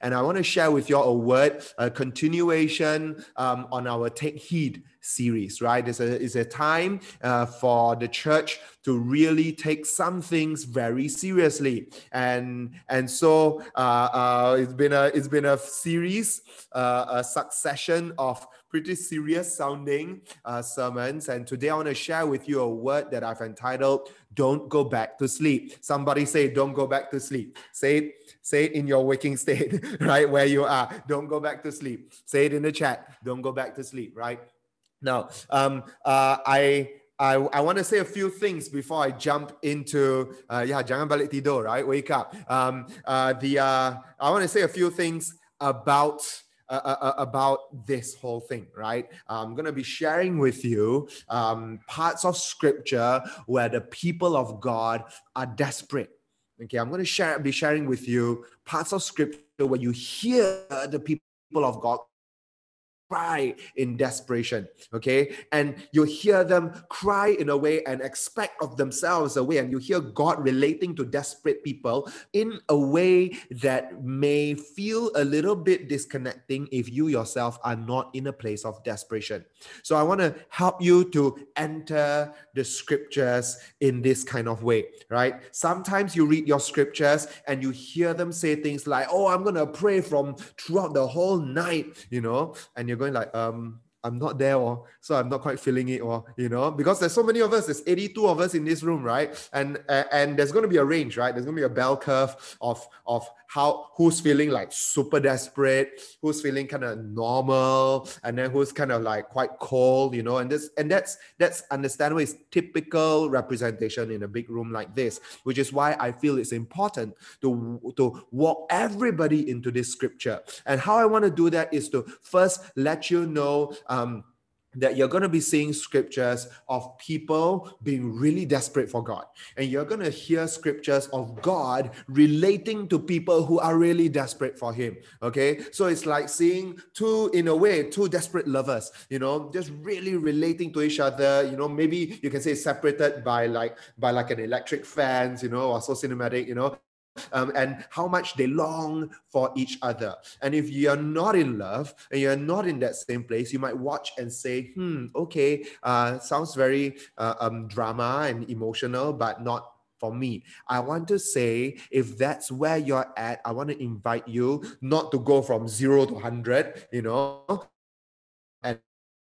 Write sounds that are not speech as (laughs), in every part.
And I want to share with you a word, a continuation um, on our Take Heed series, right? It's a, it's a time uh, for the church to really take some things very seriously. And, and so uh, uh, it's, been a, it's been a series, uh, a succession of pretty serious sounding uh, sermons. And today I want to share with you a word that I've entitled, Don't Go Back to Sleep. Somebody say, Don't go back to sleep. Say it, say it in your waking state, (laughs) right? Where you are. Don't go back to sleep. Say it in the chat. Don't go back to sleep, right? Now, um, uh, I I, I want to say a few things before I jump into uh, yeah jangan balik tidur right wake up um, uh, the uh, I want to say a few things about uh, uh, uh, about this whole thing, right? I'm to be sharing with you um, parts of scripture where the people of God are desperate. Okay, I'm going to share, be sharing with you parts of scripture where you hear the people of God cry in desperation. Okay. And you hear them cry in a way and expect of themselves a way. And you hear God relating to desperate people in a way that may feel a little bit disconnecting if you yourself are not in a place of desperation. So I want to help you to enter the scriptures in this kind of way, right? Sometimes you read your scriptures and you hear them say things like, oh, I'm going to pray from throughout the whole night, you know, and you're going like, um, I'm not there, or so I'm not quite feeling it, or you know, because there's so many of us. There's 82 of us in this room, right? And and there's going to be a range, right? There's going to be a bell curve of of how who's feeling like super desperate, who's feeling kind of normal, and then who's kind of like quite cold, you know. And this and that's that's understandable. It's typical representation in a big room like this, which is why I feel it's important to to walk everybody into this scripture. And how I want to do that is to first let you know. Um, that you're going to be seeing scriptures of people being really desperate for God. And you're going to hear scriptures of God relating to people who are really desperate for Him. Okay. So it's like seeing two, in a way, two desperate lovers, you know, just really relating to each other. You know, maybe you can say separated by like, by like an electric fence, you know, or so cinematic, you know, um, and how much they long for each other. And if you're not in love and you're not in that same place, you might watch and say, hmm, okay, uh, sounds very uh, um, drama and emotional, but not for me. I want to say, if that's where you're at, I want to invite you not to go from zero to 100, you know, and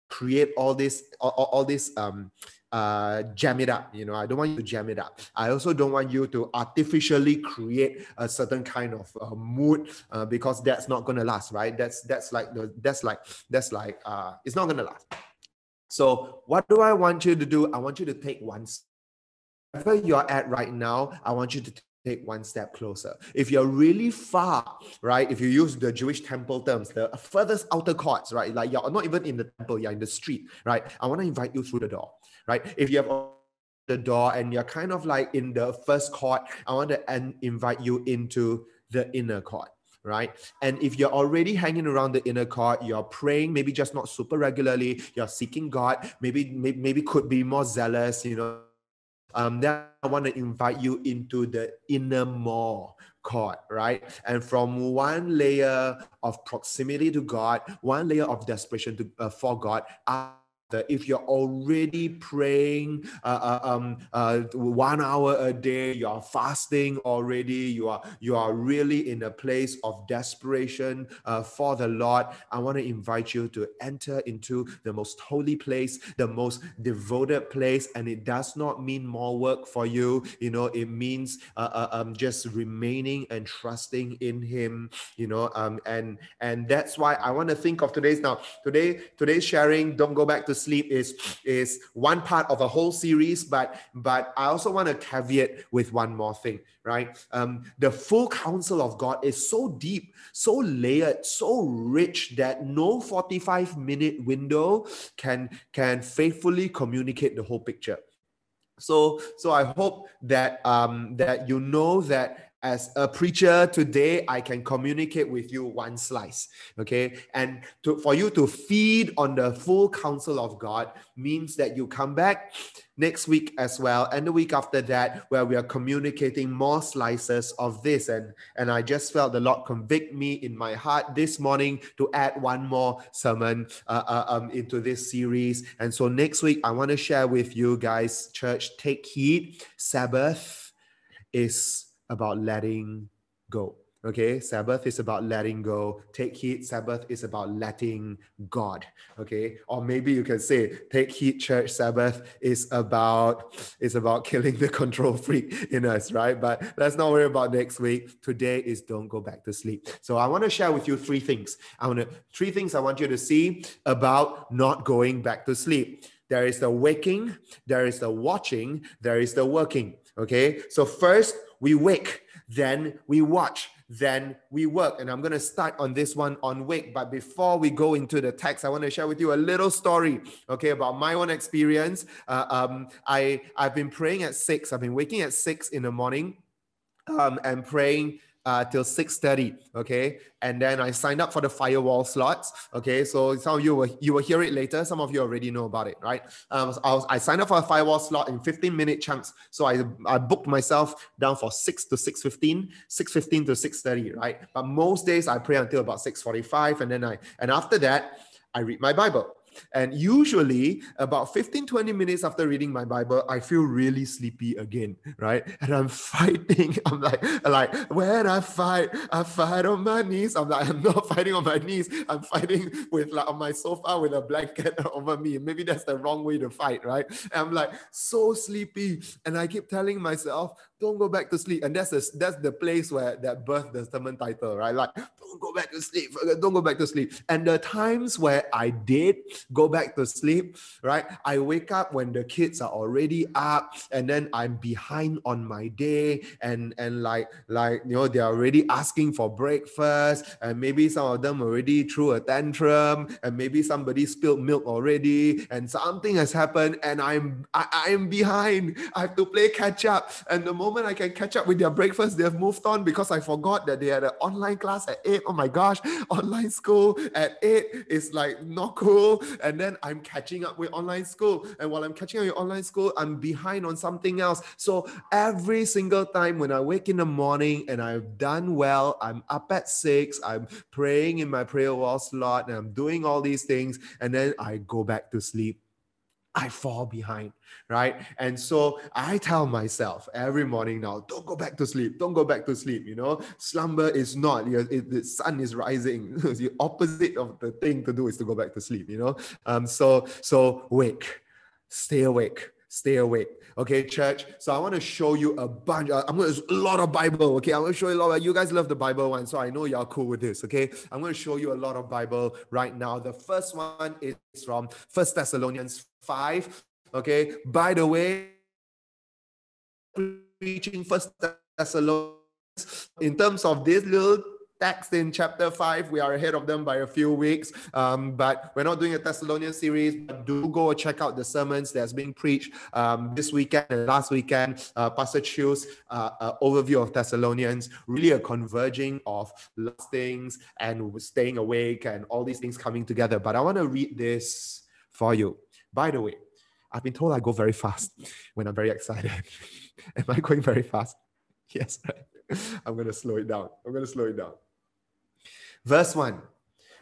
create all this, all, all this um, uh, jam it up. You know, I don't want you to jam it up. I also don't want you to artificially create a certain kind of uh, mood uh, because that's not to last, right? That's that's like that's like that's like uh, it's not to last. So what do I want you to do? I want you to take one. Wherever you're at right now, I want you to take one step closer. If you're really far, right? If you use the Jewish temple terms, the furthest outer courts, right? Like you're not even in the temple, you're in the street, right? I want to invite you through the door right? If you have the door and you're kind of like in the first court, I want to invite you into the inner court right? And if you're already hanging around the inner court, you're praying, maybe just not super regularly, you're seeking God, maybe maybe, maybe could be more zealous, you know. Um, then I want to invite you into the inner more court, right? And from one layer of proximity to God, one layer of desperation to uh, for God, if you're already praying uh, uh, um, uh, one hour a day, you are fasting already, you are you are really in a place of desperation uh, for the Lord. I want to invite you to enter into the most holy place, the most devoted place, and it does not mean more work for you. You know, it means uh, uh, um, just remaining and trusting in Him. You know, um, and and that's why I want to think of today's now. Today, today's sharing. Don't go back to sleep is is one part of a whole series but but i also want to caveat with one more thing right? Um, the full counsel of god is so deep so layered so rich that no 45 minute window can can faithfully communicate the whole picture. So so i hope that um that you know that as a preacher today i can communicate with you one slice okay? And to, for you to feed on the full counsel of god means that you come back next week as well and the week after that where we are communicating more slices of this. And and i just felt the lord convict me in my heart this morning to add one more sermon uh, uh, um, into this series. And so next week i want to share with you guys church take heed. Sabbath is about letting go. Okay, Sabbath is about letting go. Take heed, Sabbath is about letting God. Okay, or maybe you can say, take heed, church, Sabbath is about is about (laughs) killing the control freak in us, right? But let's not worry about next week. Today is don't go back to sleep. So I want to share with you three things. I want to three things I want you to see about not going back to sleep. There is the waking, there is the watching, there is the working. Okay, so first we wake, then we watch, then we work. And I'm going to start on this one on wake. But before we go into the text, I want to share with you a little story, okay, about my own experience. Uh, um, I, I've been praying at six, I've been waking at six in the morning um, and praying uh, till 6.30 okay? And then i signed up for the firewall slots okay? So some of you will you will hear it later. Some of you already know about it right? Um, I, was, I signed up for a firewall slot in 15 minute chunks. So i i booked myself down for 6 to 6.15 6.15 to 6.30 right? But most days i pray until about 6.45 and then i and after that i read my bible and usually, about 15, 20 minutes after reading my Bible, I feel really sleepy again, right? (laughs) And I'm fighting. I'm like, like when I fight, I fight on my knees. I'm like, (laughs) I'm not fighting on my knees. I'm fighting with like on my sofa with a blanket (laughs) over me. Maybe that's the wrong way to fight, right? And I'm like so sleepy. And I keep telling myself, don't go back to sleep. And that's the, that's the place where that birth the sermon title, right? Like, don't go back to sleep. Don't go back to sleep. And the times where I did go back to sleep, right? I wake up when the kids are already up and then I'm behind on my day and and like like you know they're already asking for breakfast and maybe some of them already threw a tantrum and maybe somebody spilled milk already and something has happened and I'm I, I'm behind. I have to play catch up. And the moment I can catch up with their breakfast, they've moved on because I forgot that they had an online class at 8. Oh my gosh, online school at 8 is like not cool. And then I'm catching up with online school. And while I'm catching up with online school, I'm behind on something else. So every single time when I wake in the morning and I've done well, I'm up at 6, I'm praying in my prayer wall slot, and I'm doing all these things, and then I go back to sleep I fall behind, right? And so I tell myself every morning now, don't go back to sleep, don't go back to sleep. You know, slumber is not, the sun is rising. (laughs) the opposite of the thing to do is to go back to sleep, you know? Um, so, so wake, stay awake, stay awake. Okay, church. So I want to show you a bunch. Uh, I'm going to a lot of Bible. Okay, I'm going to show you a lot. Of, you guys love the Bible one, so I know you're cool with this. Okay, I'm going to show you a lot of Bible right now. The first one is from First Thessalonians five. Okay. By the way, preaching First Thessalonians in terms of this little text in chapter 5 we are ahead of them by a few weeks um, but we're not doing a thessalonian series but do go check out the sermons that's being preached um, this weekend and last weekend uh, pastor Chew's uh, uh, overview of thessalonians really a converging of things and staying awake and all these things coming together but i want to read this for you by the way, I've been told I go very fast when I'm very excited. (laughs) Am I going very fast? Yes, (laughs) I'm going to slow it down. I'm going to slow it down. Verse 1.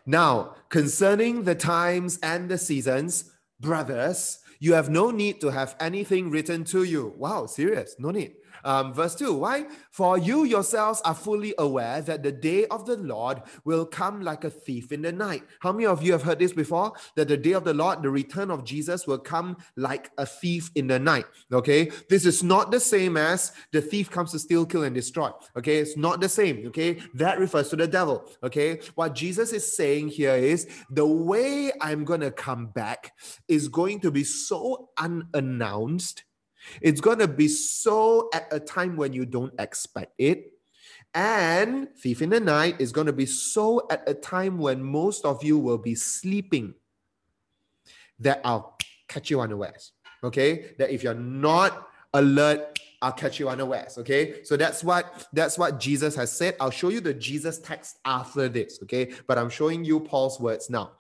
Now, concerning the times and the seasons, brothers, you have no need to have anything written to you. Wow, serious, no need. Um, verse 2 Why? For you yourselves are fully aware that the day of the Lord will come like a thief in the night. How many of you have heard this before? That the day of the Lord, the return of Jesus, will come like a thief in the night. Okay, this is not the same as the thief comes to steal, kill, and destroy. Okay, it's not the same. Okay, that refers to the devil. Okay, what Jesus is saying here is the way I'm going to come back is going to be so unannounced it's going to be so at a time when you don't expect it. And Thief in the Night is going to be so at a time when most of you will be sleeping that I'll catch you unawares. Okay? That if you're not alert, I'll catch you unawares. Okay. So that's what that's what Jesus has said. I'll show you the Jesus text after this. Okay. But I'm showing you Paul's words now.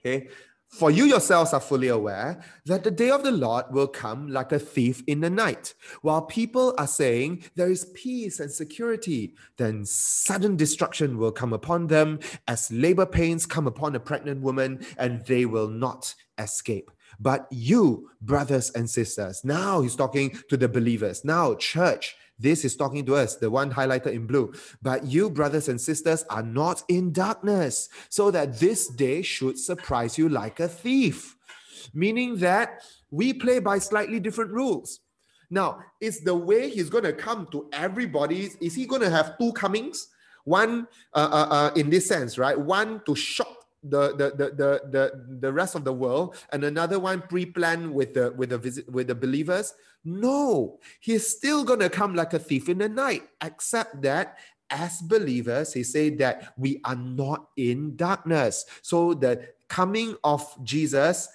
Okay. For you yourselves are fully aware that the day of the Lord will come like a thief in the night. While people are saying there is peace and security, then sudden destruction will come upon them as labor pains come upon a pregnant woman, and they will not escape. But you, brothers and sisters, now he's talking to the believers. Now, church, this is talking to us, the one highlighted in blue. But you, brothers and sisters, are not in darkness, so that this day should surprise you like a thief. Meaning that we play by slightly different rules. Now, is the way he's going to come to everybody, is he going to have two comings? One, uh, uh, uh, in this sense, right? One to shock the, the, the, the, the, rest of the world and another one pre-planned with the with the visit with the believers? No. He's still gonna come like a thief in the night except that as believers he said that we are not in darkness. So the coming of jesus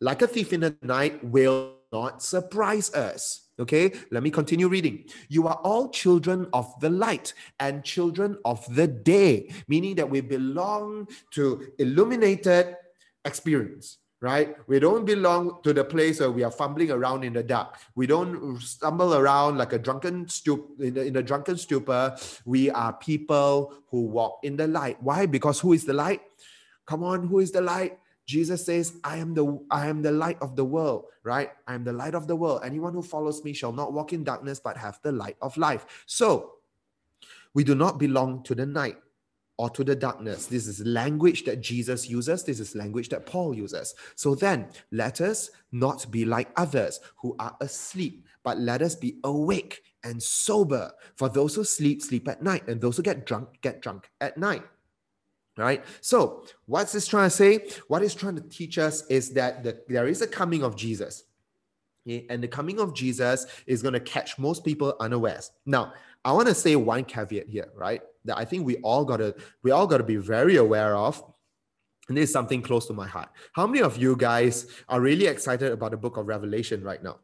like a thief in the night will not surprise us Okay, let me continue reading. You are all children of the light and children of the day, meaning that we belong to illuminated experience, right? We don't belong to the place where we are fumbling around in the dark. We don't stumble around like a drunken stup- in, a, in a drunken stupor. We are people who walk in the light. Why? Because who is the light? Come on, who is the light? Jesus says, I am the I am the light of the world, right? I am the light of the world. Anyone who follows me shall not walk in darkness, but have the light of life. So we do not belong to the night or to the darkness. This is language that Jesus uses. This is language that Paul uses. So then, let us not be like others who are asleep, but let us be awake and sober. For those who sleep, sleep at night, and those who get drunk, get drunk at night right? So, what's this trying to say? What it's trying to teach us is that the, there is a coming of Jesus. Okay? And the coming of Jesus is going to catch most people unawares. Now, I want to say one caveat here, right? That I think we all got to we all got to be very aware of. And this is something close to my heart. How many of you guys are really excited about the book of Revelation right now?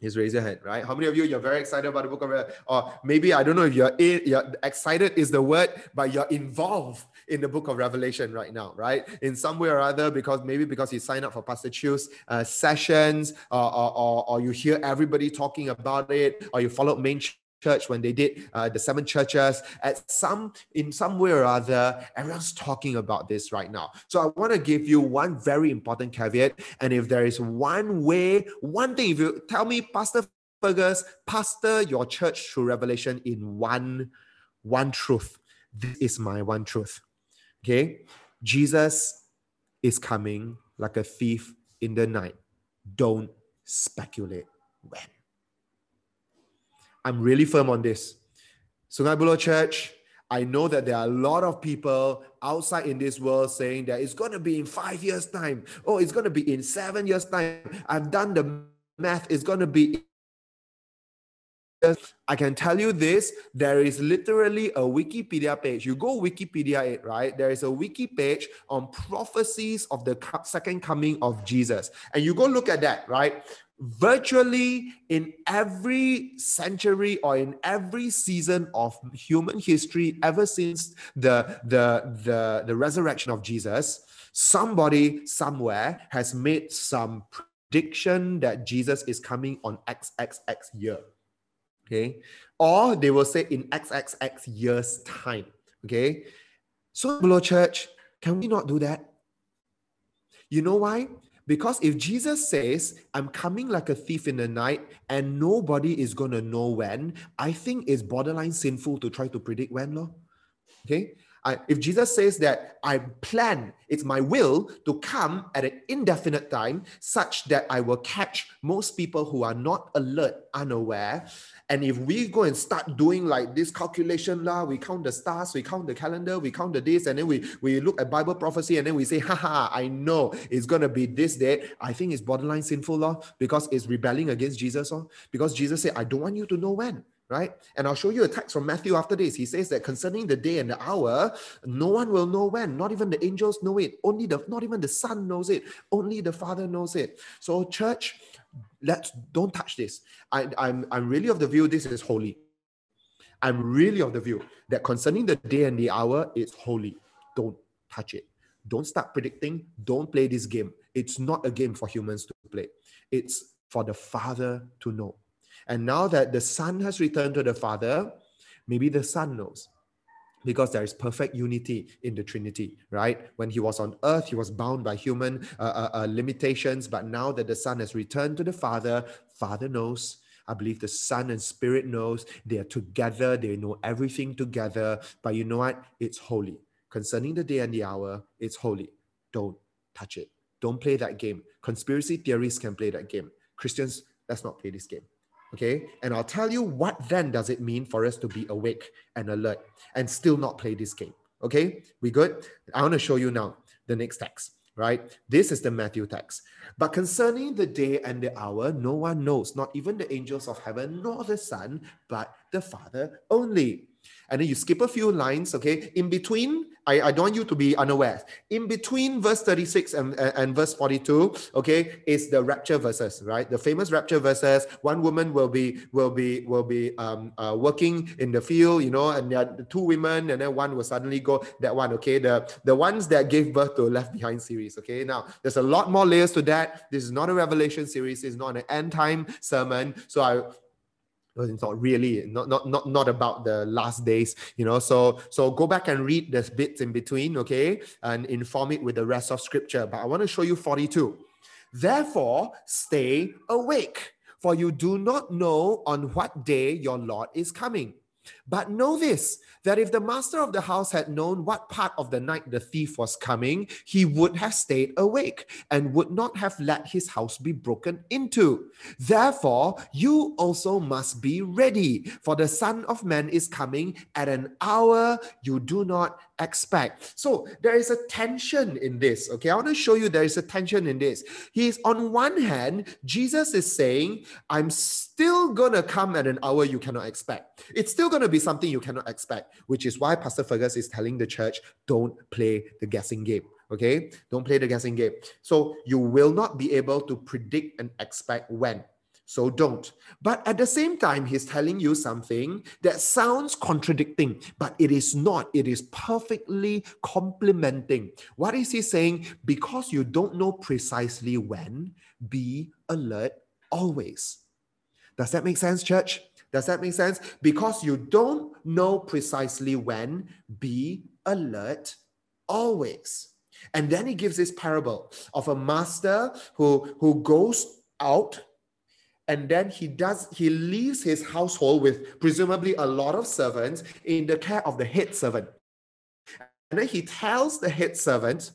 Just raise your hand, right? How many of you you're very excited about the book of Revelation? Or maybe I don't know if you're, in, you're excited is the word, but you're involved in the book of Revelation right now, right? In some way or other, because maybe because you sign up for Pastor Chiu's uh, sessions, or, or, or, you hear everybody talking about it, or you followed main church when they did uh, the seven churches at some in some way or other everyone's talking about this right now so i want to give you one very important caveat and if there is one way one thing if you tell me pastor Fergus, pastor your church through revelation in one one truth this is my one truth Okay? Jesus is coming like a thief in the night. Don't speculate when. I'm really firm on this. Sungai Buloh Church, I know that there are a lot of people outside in this world saying that it's going to be in five years' time. Oh, it's going to be in seven years' time. I've done the math. It's going to be I can tell you this there is literally a Wikipedia page. You go Wikipedia it, right? There is a wiki page on prophecies of the second coming of Jesus. And you go look at that, right? Virtually in every century or in every season of human history, ever since the, the, the, the resurrection of Jesus, somebody somewhere has made some prediction that Jesus is coming on XXX year. Okay. Or they will say in XXX years' time. Okay. So, Buloh church, can we not do that? You know why? Because if Jesus says, I'm coming like a thief in the night and nobody is going to know when, I think it's borderline sinful to try to predict when, Lord. Okay? I, if Jesus says that I plan, it's my will to come at an indefinite time, such that I will catch most people who are not alert, unaware. And if we go and start doing like this calculation, lah, we count the stars, we count the calendar, we count the days, and then we, we look at Bible prophecy and then we say, haha, I know it's gonna be this day. I think it's borderline sinful law because it's rebelling against Jesus, or because Jesus said, I don't want you to know when right? And I'll show you a text from Matthew after this. He says that concerning the day and the hour, no one will know when. Not even the angels know it. Only the not even the Son knows it. Only the Father knows it. So, church, let's don't touch this. I, I'm I'm really of the view this is holy. I'm really of the view that concerning the day and the hour, it's holy. Don't touch it. Don't start predicting. Don't play this game. It's not a game for humans to play. It's for the Father to know. And now that the Son has returned to the Father, maybe the Son knows because there is perfect unity in the Trinity, right? When he was on earth, he was bound by human uh, uh, uh, limitations, but now that the Son has returned to the Father, Father knows. I believe the Son and Spirit knows. They are together. They know everything together. But you know what? It's holy. Concerning the day and the hour, it's holy. Don't touch it. Don't play that game. Conspiracy theories can play that game. Christians, let's not play this game. Okay. And I'll tell you what then does it mean for us to be awake and alert and still not play this game. Okay. We good? I want to show you now the next text, right? This is the Matthew text. But concerning the day and the hour, no one knows, not even the angels of heaven, nor the Son, but the Father only. And then you skip a few lines, okay? In between, I, I don't want you to be unaware. In between verse 36 and, and, verse 42, okay, is the rapture verses, right? The famous rapture verses. One woman will be will be will be um uh, working in the field, you know, and there are two women, and then one will suddenly go. That one, okay, the the ones that gave birth to Left Behind series. Okay, now there's a lot more layers to that. This is not a revelation series. It's not an end time sermon. So I it's not really not not not not about the last days you know? So so go back and read the bits in between okay? And inform it with the rest of scripture. But i want to show you 42 therefore stay awake for you do not know on what day your lord is coming but know this that if the master of the house had known what part of the night the thief was coming, he would have stayed awake and would not have let his house be broken into. Therefore, you also must be ready, for the Son of Man is coming at an hour you do not expect. So there is a tension in this. Okay, I want to show you there is a tension in this. He's on one hand, Jesus is saying, I'm still gonna come at an hour you cannot expect. It's still gonna be something you cannot expect, which is why Pastor Fergus is telling the church, don't play the guessing game. Okay, don't play the guessing game. So you will not be able to predict and expect when. So don't. But at the same time, he's telling you something that sounds contradicting, but it is not. It is perfectly complementing. What is he saying? Because you don't know precisely when, be alert always. Does that make sense, church? Does that make sense? Because you don't know precisely when, be alert always. And then he gives this parable of a master who, who goes out and then he does he leaves his household with presumably a lot of servants in the care of the head servant and then he tells the head servant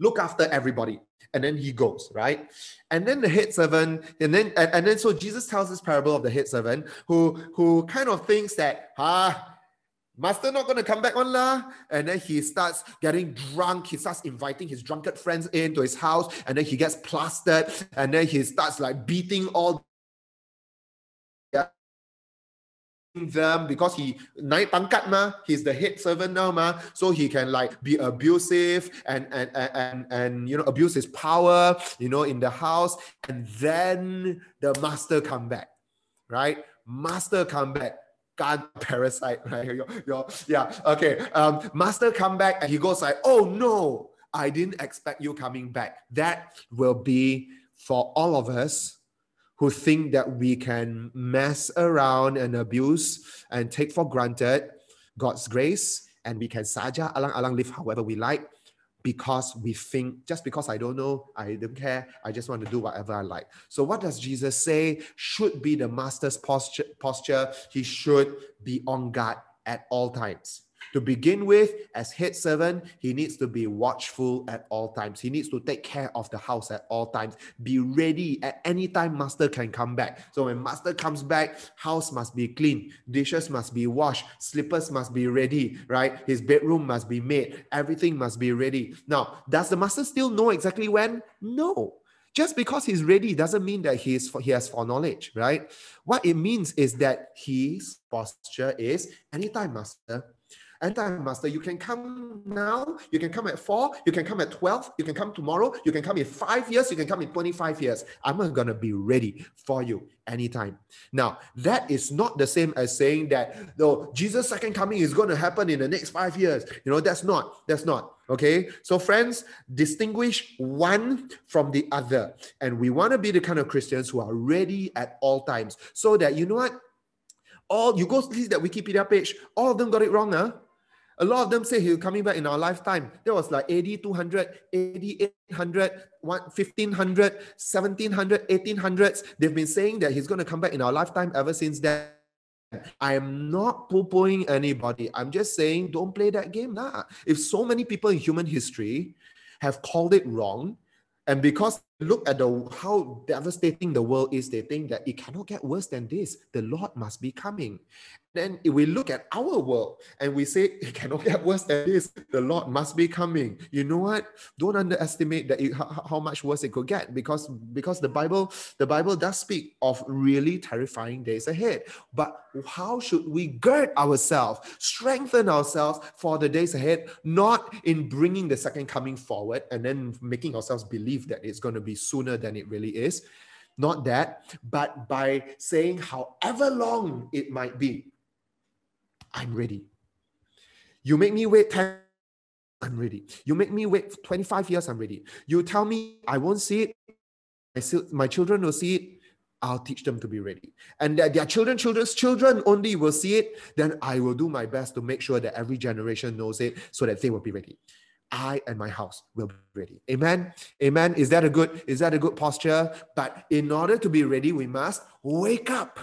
look after everybody and then he goes right and then the head servant and then and, and then so jesus tells this parable of the head servant who who kind of thinks that ah Master not gonna come back on la. And then he starts getting drunk. He starts inviting his drunkard friends into his house, and then he gets plastered, and then he starts like beating all them because he naik pangkat ma, he's the head servant now ma, so he can like be abusive and and and and you know abuse his power, you know, in the house, and then the master come back, right? Master come back. God (laughs) parasite, right? Your, your, yeah, okay. Um, master come back and he goes like, oh no, I didn't expect you coming back. That will be for all of us who think that we can mess around and abuse and take for granted God's grace and we can saja alang alang live however we like because we think just because I don't know, I don't care, I just want to do whatever I like. So what does Jesus say should be the master's posture? posture? He should be on guard at all times. To begin with, as head servant, he needs to be watchful at all times. He needs to take care of the house at all times. Be ready at any time master can come back. So when master comes back, house must be clean, dishes must be washed, slippers must be ready, right? His bedroom must be made, everything must be ready. Now, does the master still know exactly when? No. Just because he's ready doesn't mean that he, he has foreknowledge, right? What it means is that his posture is anytime, master, Anytime, Master, you can come now, you can come at four, you can come at 12, you can come tomorrow, you can come in five years, you can come in 25 years. I'm going to be ready for you anytime. Now, that is not the same as saying that no, Jesus' second coming is going to happen in the next five years. You know, that's not, that's not. Okay. So, friends, distinguish one from the other. And we want to be the kind of Christians who are ready at all times so that, you know what? All you go see that Wikipedia page, all of them got it wrong, huh? A lot of them say he's coming back in our lifetime. There was like 80, 200, 80, 800, 1500, 1700, 1800s. They've been saying that he's going to come back in our lifetime ever since then. I am not poo-pooing anybody. I'm just saying don't play that game. Nah. If so many people in human history have called it wrong, and because look at the how devastating the world is, they think that it cannot get worse than this. The Lord must be coming. Then if we look at our world and we say it cannot get worse than this, the Lord must be coming. You know what? Don't underestimate that how, how much worse it could get because because the Bible the Bible does speak of really terrifying days ahead. But how should we gird ourselves, strengthen ourselves for the days ahead, not in bringing the second coming forward and then making ourselves believe that it's going to be sooner than it really is. Not that, but by saying however long it might be, I'm ready. You make me wait 10 I'm ready. You make me wait 25 years, I'm ready. You tell me I won't see it, my children will see it, I'll teach them to be ready. And that their children, children's children only will see it, then I will do my best to make sure that every generation knows it so that they will be ready. I and my house will be ready. Amen. Amen. Is that a good is that a good posture? But in order to be ready, we must wake up.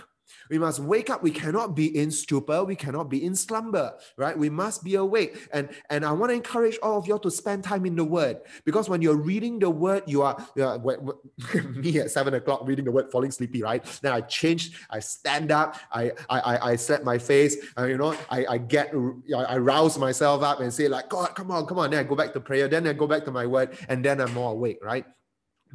We must wake up. We cannot be in stupor. We cannot be in slumber, right? We must be awake. And, and I want to encourage all of you to spend time in the Word because when you're reading the Word, you are, you are (laughs) me at seven o'clock reading the Word, falling sleepy, right? Then I change, I stand up, I I, I set my face, uh, you know, I, I get, I rouse myself up and say like, God, come on, come on. Then I go back to prayer. Then I go back to my Word and then I'm more awake, right?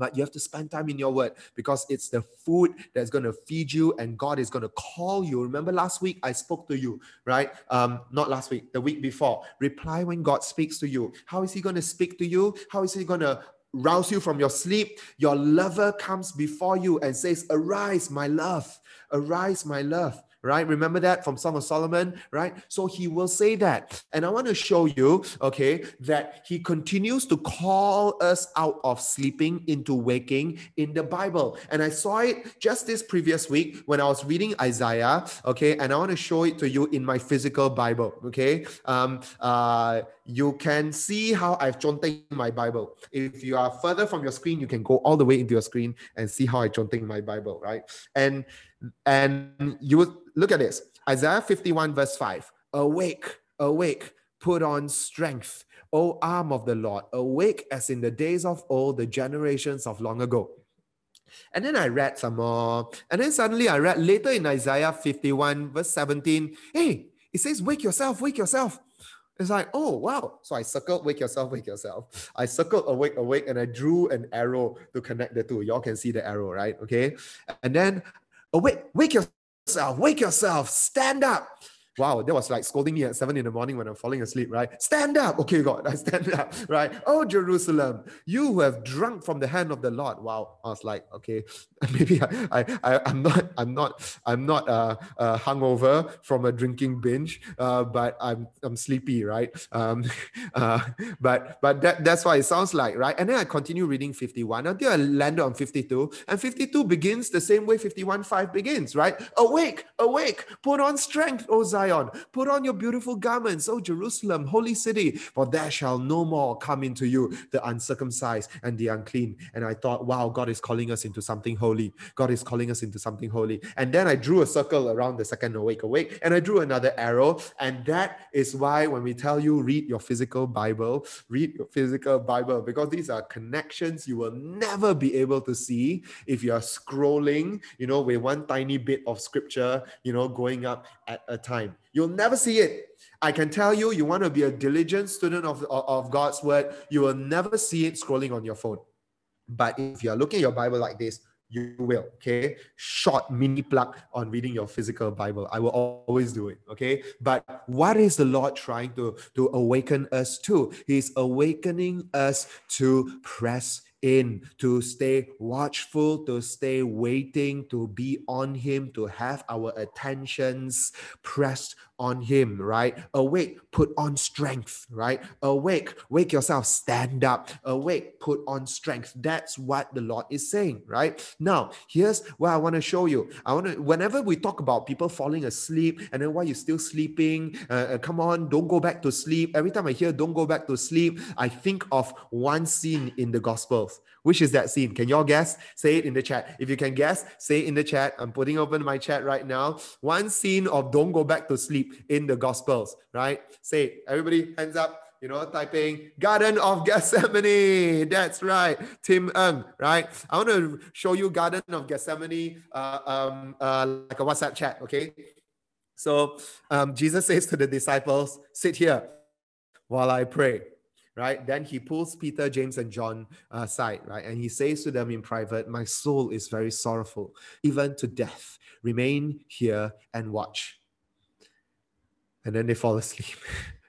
But you have to spend time in your word because it's the food that's going to feed you and God is going to call you. Remember last week I spoke to you, right? Um, not last week, the week before. Reply when God speaks to you. How is He going to speak to you? How is He going to rouse you from your sleep? Your lover comes before you and says, Arise, my love. Arise, my love right? Remember that from Song of Solomon, right? So he will say that. And I want to show you, okay, that he continues to call us out of sleeping into waking in the Bible. And I saw it just this previous week when I was reading Isaiah, okay, and I want to show it to you in my physical Bible, okay? Um, uh, you can see how I've chonteng my Bible. If you are further from your screen, you can go all the way into your screen and see how I chonteng my Bible, right? And and you look at this Isaiah 51, verse 5 Awake, awake, put on strength, O arm of the Lord, awake as in the days of old, the generations of long ago. And then I read some more. And then suddenly I read later in Isaiah 51, verse 17, hey, it says, Wake yourself, wake yourself. It's like, oh, wow. So I circled, wake yourself, wake yourself. I circled awake, awake, and I drew an arrow to connect the two. Y'all can see the arrow, right? Okay. And then awake, wake yourself, wake yourself, stand up. Wow, that was like scolding me at seven in the morning when I'm falling asleep, right? Stand up. Okay, God, I (laughs) stand up, right? Oh, Jerusalem, you who have drunk from the hand of the Lord. Wow. I was like, okay, (laughs) maybe I, I, I am not, I'm not, I'm not uh, uh hungover from a drinking binge, uh, but I'm, I'm sleepy, right? Um, (laughs) uh, but, but that, that's what it sounds like, right? And then I continue reading 51 until I landed on 52, and 52 begins the same way 51 5 begins, right? Awake, awake, put on strength, O Zion Zion. Put on your beautiful garments, O Jerusalem, holy city, for there shall no more come into you the uncircumcised and the unclean. And I thought, wow, God is calling us into something holy. God is calling us into something holy. And then I drew a circle around the second awake, awake, and I drew another arrow. And that is why when we tell you read your physical Bible, read your physical Bible, because these are connections you will never be able to see if you are scrolling, you know, with one tiny bit of scripture, you know, going up at a time. You'll never see it. I can tell you, you want to be a diligent student of, of God's word, you will never see it scrolling on your phone. But if you're looking at your Bible like this, you will. Okay. Short mini plug on reading your physical Bible. I will always do it. Okay. But what is the Lord trying to, to awaken us to? He's awakening us to press in, to stay watchful, to stay waiting, to be on Him, to have our attentions pressed on Him, right? Awake, put on strength, right? Awake, wake yourself, stand up. Awake, put on strength. That's what the Lord is saying, right? Now, here's what I want to show you. I want to, whenever we talk about people falling asleep and then why you're still sleeping, uh, uh, come on, don't go back to sleep. Every time I hear don't go back to sleep, I think of one scene in the Gospels. Which is that scene? Can y'all guess? Say it in the chat. If you can guess, say it in the chat. I'm putting open my chat right now. One scene of don't go back to sleep in the Gospels, right? Say, everybody, hands up. You know, typing Garden of Gethsemane. That's right. Tim Eng, right? I want to show you Garden of Gethsemane, uh, um, uh, like a WhatsApp chat, okay? So um, Jesus says to the disciples, Sit here while I pray right? Then he pulls Peter, James, and John aside, right? And he says to them in private, My soul is very sorrowful, even to death. Remain here and watch and then they fall asleep.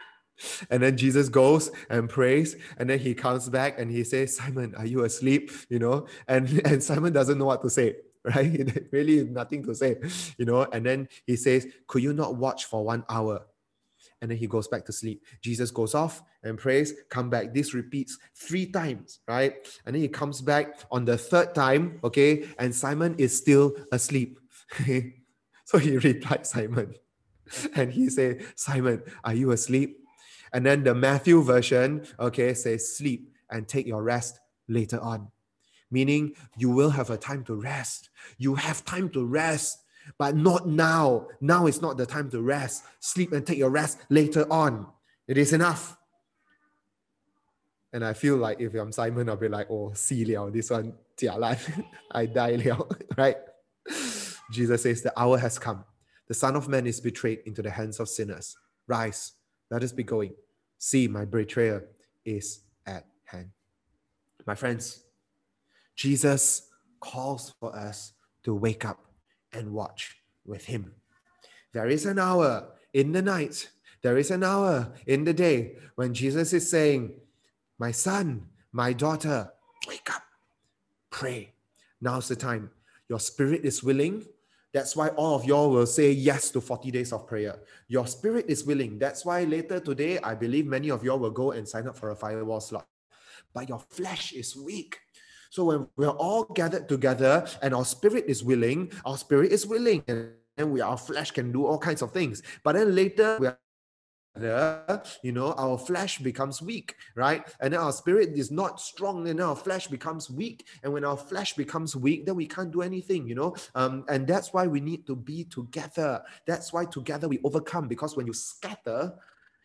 (laughs) and then Jesus goes and prays, and then he comes back and he says, Simon, are you asleep? You know, and, (laughs) and Simon doesn't know what to say, (laughs) right? really nothing to say, you know. And then he says, Could you not watch for one hour? And then he goes back to sleep. Jesus goes off and prays, come back. This repeats three times, right? And then he comes back on the third time, okay, and Simon is still asleep. so he replied, Simon, (laughs) and he said, Simon, are you asleep? And then the Matthew version, okay, says, sleep and take your rest later on. Meaning you will have a time to rest. You have time to rest, but not now. Now is not the time to rest. Sleep and take your rest later on. It is enough. And I feel like if I'm Simon, I'll be like, oh, see liao, this one, (laughs) I die liao, (laughs) right? Jesus says the hour has come the Son of Man is betrayed into the hands of sinners. Rise, let us be going. See, my betrayer is at hand. My friends, Jesus calls for us to wake up and watch with Him. There is an hour in the night, there is an hour in the day when Jesus is saying, My son, my daughter, wake up, pray. Now's the time. Your spirit is willing, that's why all of y'all will say yes to 40 days of prayer. Your spirit is willing. That's why later today, I believe many of y'all will go and sign up for a firewall slot. But your flesh is weak. So when we're all gathered together and our spirit is willing, our spirit is willing, and we, our flesh can do all kinds of things. But then later we are you know, our flesh becomes weak, right? And our spirit is not strong, and our flesh becomes weak. And when our flesh becomes weak, then we can't do anything, you know. Um, and that's why we need to be together. That's why together we overcome. Because when you scatter,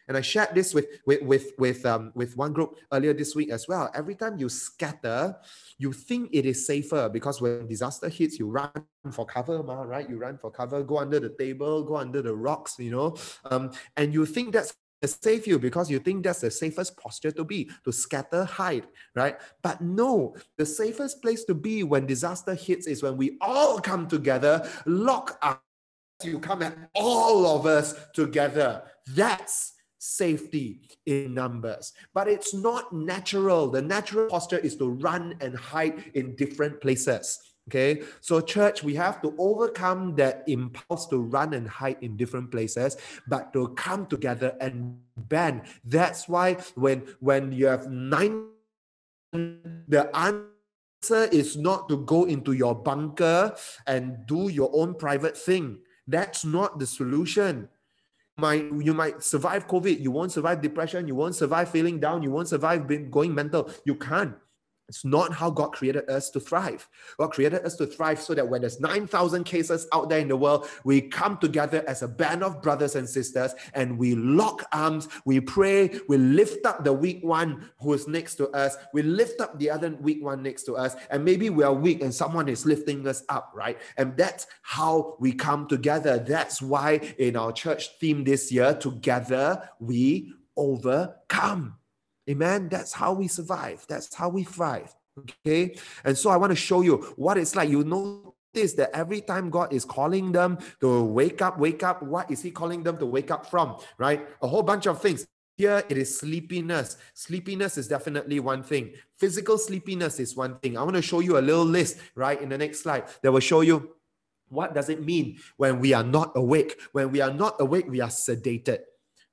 and I shared this with with with with um with one group earlier this week as well. Every time you scatter, you think it is safer because when disaster hits, you run for cover, ma, right? You run for cover, go under the table, go under the rocks, you know, um, and you think that's save you because you think that's the safest posture to be to scatter hide right but no the safest place to be when disaster hits is when we all come together lock up you come at all of us together that's safety in numbers. But it's not natural. The natural posture is to run and hide in different places. Okay, so church, we have to overcome that impulse to run and hide in different places, but to come together and band. That's why when when you have nine, the answer is not to go into your bunker and do your own private thing. That's not the solution might you might survive COVID. You won't survive depression. You won't survive feeling down. You won't survive being, going mental. You can't. It's not how God created us to thrive. God created us to thrive so that when there's 9,000 cases out there in the world, we come together as a band of brothers and sisters and we lock arms, we pray, we lift up the weak one who is next to us, we lift up the other weak one next to us, and maybe we are weak and someone is lifting us up, right? And that's how we come together. That's why in our church theme this year, together we overcome. Amen. That's how we survive. That's how we thrive. Okay. And so I want to show you what it's like. You notice that every time God is calling them to wake up, wake up, what is He calling them to wake up from? Right? A whole bunch of things. Here it is sleepiness. Sleepiness is definitely one thing. Physical sleepiness is one thing. I want to show you a little list, right, in the next slide that will show you what does it mean when we are not awake. When we are not awake, we are sedated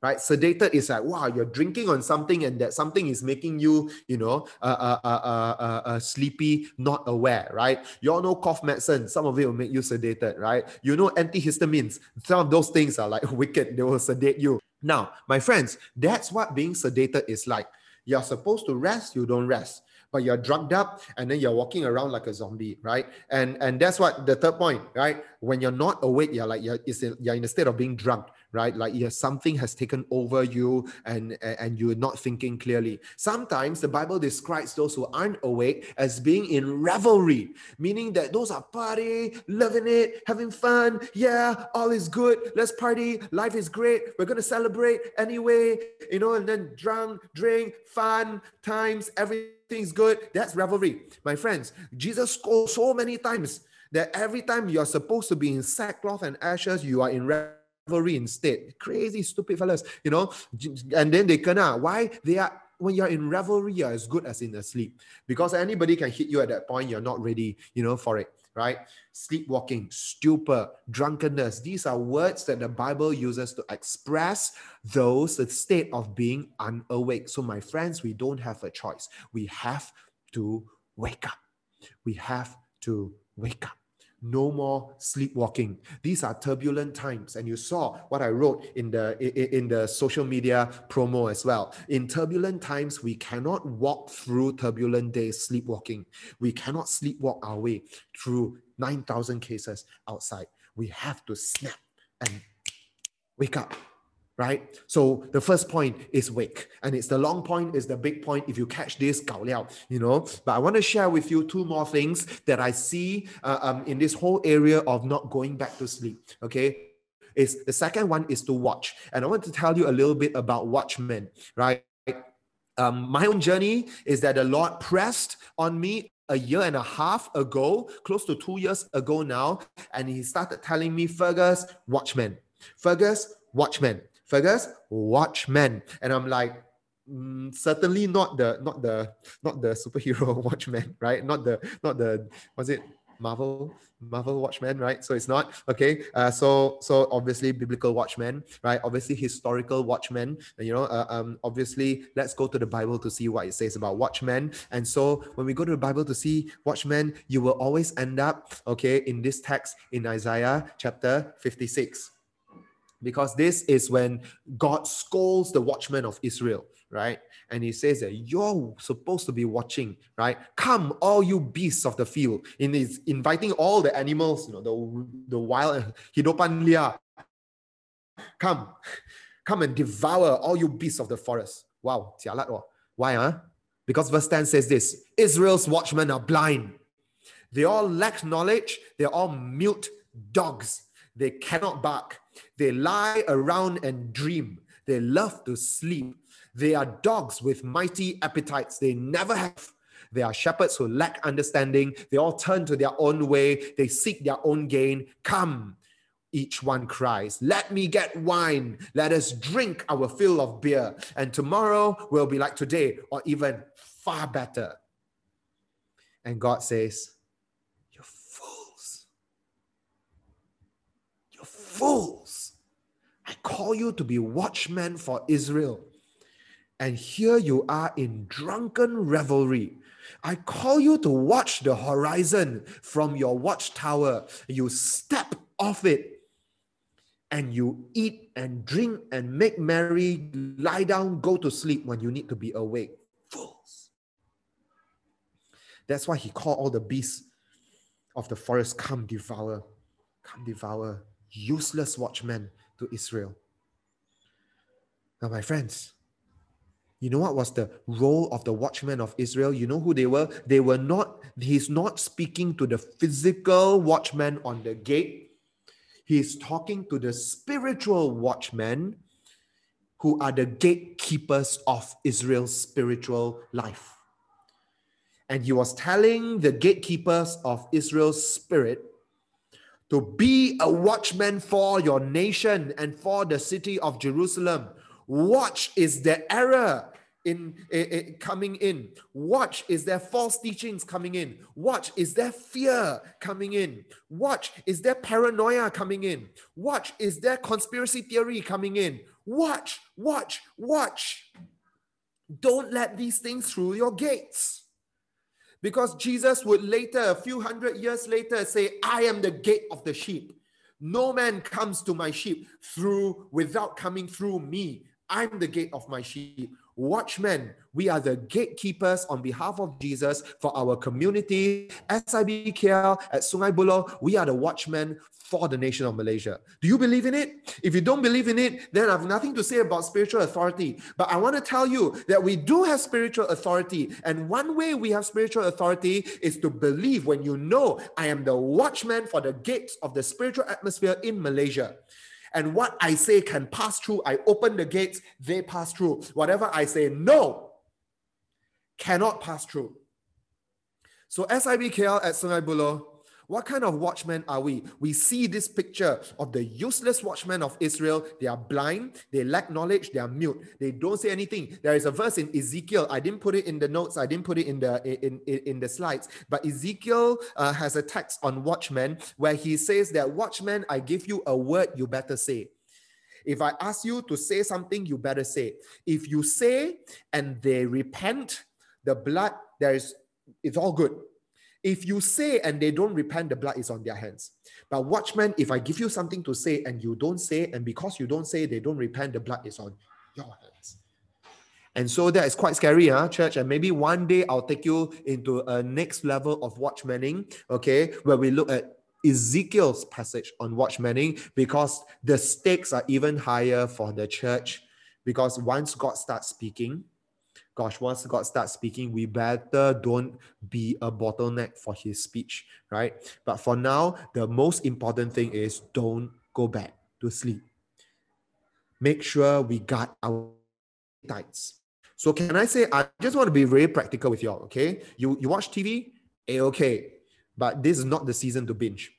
right? Sedated is like, wow, you're drinking on something and that something is making you, you know, uh, uh, uh, uh, sleepy, not aware, right? You all know cough medicine. Some of it will make you sedated, right? You know antihistamines. Some of those things are like (laughs) wicked. They will sedate you. Now, my friends, that's what being sedated is like. You're supposed to rest, you don't rest but you're drugged up and then you're walking around like a zombie, right? And and that's what the third point, right? When you're not awake, you're like you're, you're in a state of being drunk, right? Like yeah, something has taken over you and, and you're not thinking clearly. Sometimes the Bible describes those who aren't awake as being in revelry, meaning that those are party, loving it, having fun. Yeah, all is good. Let's party. Life is great. We're going to celebrate anyway, you know, and then drunk, drink, fun, times, everything's good. That's revelry. My friends, Jesus scolded so many times that every time you're supposed to be in sackcloth and ashes, you are in revelry revelry instead. Crazy, stupid fellas, you know. And then they kena. Why? They are when you're in revelry, you're as good as in a sleep. Because anybody can hit you at that point, you're not ready, you know, for it. Right? Sleepwalking, stupor, drunkenness. These are words that the Bible uses to express those the state of being unawake. So, my friends, we don't have a choice. We have to wake up. We have to wake up no more sleepwalking. These are turbulent times and you saw what i wrote in the in the social media promo as well. In turbulent times we cannot walk through turbulent days sleepwalking. We cannot sleepwalk our way through 9000 cases outside. We have to snap and wake up right? So the first point is wake, and it's the long point, is the big point. If you catch this, gao liao, you know. But I want to share with you two more things that I see uh, um, in this whole area of not going back to sleep. Okay, is the second one is to watch, and I want to tell you a little bit about watchmen, right? Um, my own journey is that the Lord pressed on me a year and a half ago, close to two years ago now, and He started telling me, Fergus, Watchmen, Fergus, watchman Fergus, Watchmen. And I'm like, mm, certainly not the not the not the superhero (laughs) Watchmen, right? Not the not the was it Marvel Marvel Watchmen, right? So it's not okay. Uh, so so obviously biblical Watchmen, right? Obviously historical Watchmen. You know, uh, um, obviously let's go to the Bible to see what it says about Watchmen. And so when we go to the Bible to see Watchmen, you will always end up okay in this text in Isaiah chapter fifty six because this is when God scolds the watchmen of Israel, right? And he says that you're supposed to be watching, right? Come, all you beasts of the field. In is inviting all the animals, you know, the, the wild (laughs) hidupan liar. Come, (laughs) come and devour all you beasts of the forest. Wow, oh. Why, huh? Because verse 10 says this Israel's watchmen are blind. They all lack knowledge. They're all mute dogs. They cannot bark. They lie around and dream. They love to sleep. They are dogs with mighty appetites. They never have. They are shepherds who lack understanding. They all turn to their own way. They seek their own gain. Come, each one cries, Let me get wine. Let us drink our fill of beer. And tomorrow will be like today, or even far better. And God says, You fools. You fools. I call you to be watchmen for Israel. And here you are in drunken revelry. I call you to watch the horizon from your watchtower. You step off it and you eat and drink and make merry, lie down, go to sleep when you need to be awake. Fools. That's why he called all the beasts of the forest, come devour, come devour, useless watchmen to Israel. Now, my friends, you know what was the role of the watchmen of Israel? You know who they were? They were not, he's not speaking to the physical watchman on the gate. He's talking to the spiritual watchmen who are the gatekeepers of Israel's spiritual life. And he was telling the gatekeepers of Israel's spirit to be a watchman for your nation and for the city of Jerusalem. Watch is the error in, in, in, coming in. Watch is there false teachings coming in. Watch is there fear coming in. Watch is there paranoia coming in. Watch is there conspiracy theory coming in. Watch, watch, watch. Don't let these things through your gates. Because Jesus would later, a few hundred years later, say, I am the gate of the sheep. No man comes to my sheep through without coming through me. I'm the gate of my sheep watchmen. We are the gatekeepers on behalf of Jesus for our community. SIBKL at Sungai Buloh, we are the watchmen for the nation of Malaysia. Do you believe in it? If you don't believe in it, then I have nothing to say about spiritual authority. But I want to tell you that we do have spiritual authority. And one way we have spiritual authority is to believe when you know I am the watchman for the gates of the spiritual atmosphere in Malaysia. And what I say can pass through. I open the gates, they pass through. Whatever I say no cannot pass through. So SIBKL at Sungai Buloh what kind of watchmen are we? We see this picture of the useless watchmen of Israel. They are blind, they lack knowledge, they are mute, they don't say anything. There is a verse in Ezekiel. I didn't put it in the notes, I didn't put it in the in, in, in the slides, but Ezekiel uh, has a text on watchmen where he says that watchmen, I give you a word you better say. If I ask you to say something, you better say. If you say and they repent, the blood, there is it's all good if you say and they don't repent, the blood is on their hands. But watchmen, if I give you something to say and you don't say, and because you don't say, they don't repent, the blood is on your hands. And so that is quite scary, huh, church? And maybe one day I'll take you into a next level of watchmaning, okay, where we look at Ezekiel's passage on watchmaning because the stakes are even higher for the church. Because once God starts speaking, gosh, once God starts speaking, we better don't be a bottleneck for his speech, right? But for now, the most important thing is don't go back to sleep. Make sure we got our tights. So can I say, I just want to be very practical with y'all, okay? You, you watch TV, A-okay. But this is not the season to binge.